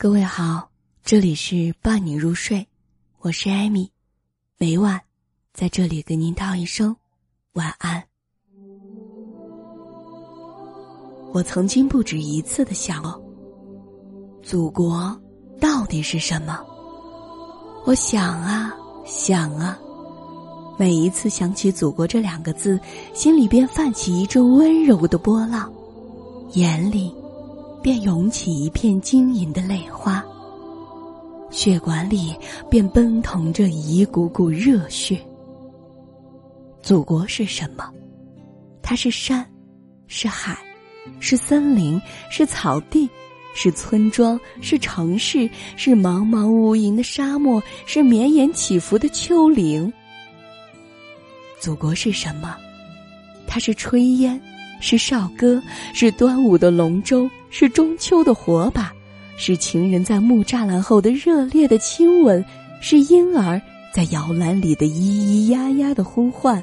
各位好，这里是伴你入睡，我是艾米，每晚在这里跟您道一声晚安。我曾经不止一次的想，祖国到底是什么？我想啊想啊，每一次想起祖国这两个字，心里便泛起一阵温柔的波浪，眼里。便涌起一片晶莹的泪花，血管里便奔腾着一股股热血。祖国是什么？它是山，是海，是森林，是草地，是村庄，是城市，是茫茫无垠的沙漠，是绵延起伏的丘陵。祖国是什么？它是炊烟。是哨歌，是端午的龙舟，是中秋的火把，是情人在木栅栏后的热烈的亲吻，是婴儿在摇篮里的咿咿呀呀的呼唤，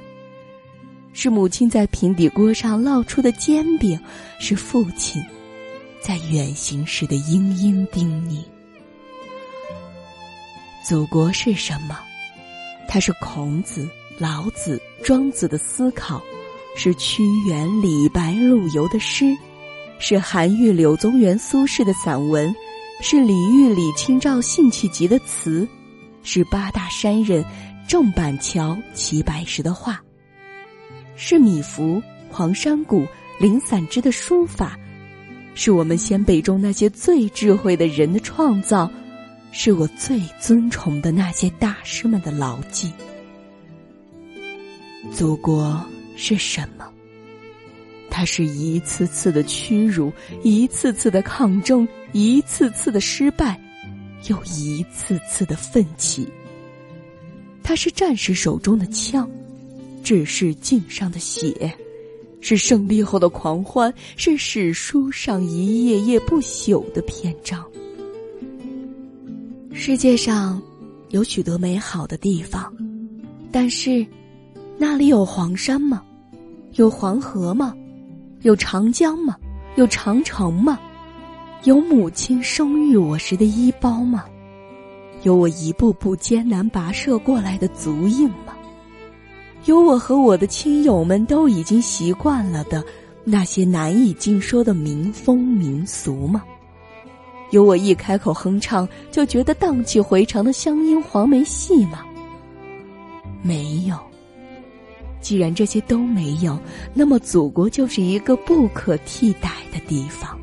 是母亲在平底锅上烙出的煎饼，是父亲在远行时的嘤嘤叮咛。祖国是什么？它是孔子、老子、庄子的思考。是屈原、李白、陆游的诗，是韩愈、柳宗元、苏轼的散文，是李煜、李清照、辛弃疾的词，是八大山人郑板桥、齐白石的画，是米芾、黄山谷、林散之的书法，是我们先辈中那些最智慧的人的创造，是我最尊崇的那些大师们的牢记。祖国。是什么？它是一次次的屈辱，一次次的抗争，一次次的失败，又一次次的奋起。它是战士手中的枪，志士颈上的血，是胜利后的狂欢，是史书上一页页不朽的篇章。世界上有许多美好的地方，但是。那里有黄山吗？有黄河吗？有长江吗？有长城吗？有母亲生育我时的衣包吗？有我一步步艰难跋涉过来的足印吗？有我和我的亲友们都已经习惯了的那些难以尽说的民风民俗吗？有我一开口哼唱就觉得荡气回肠的乡音黄梅戏吗？没有。既然这些都没有，那么祖国就是一个不可替代的地方。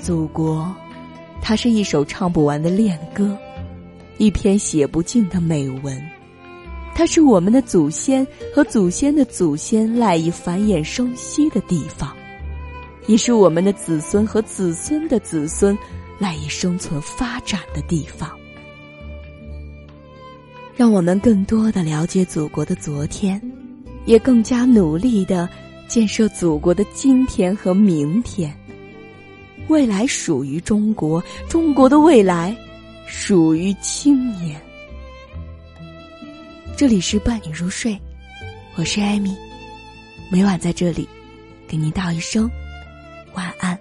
祖国，它是一首唱不完的恋歌，一篇写不尽的美文。它是我们的祖先和祖先的祖先赖以繁衍生息的地方，也是我们的子孙和子孙的子孙赖以生存发展的地方。让我们更多的了解祖国的昨天，也更加努力的建设祖国的今天和明天。未来属于中国，中国的未来属于青年。这里是伴你入睡，我是艾米，每晚在这里给您道一声晚安。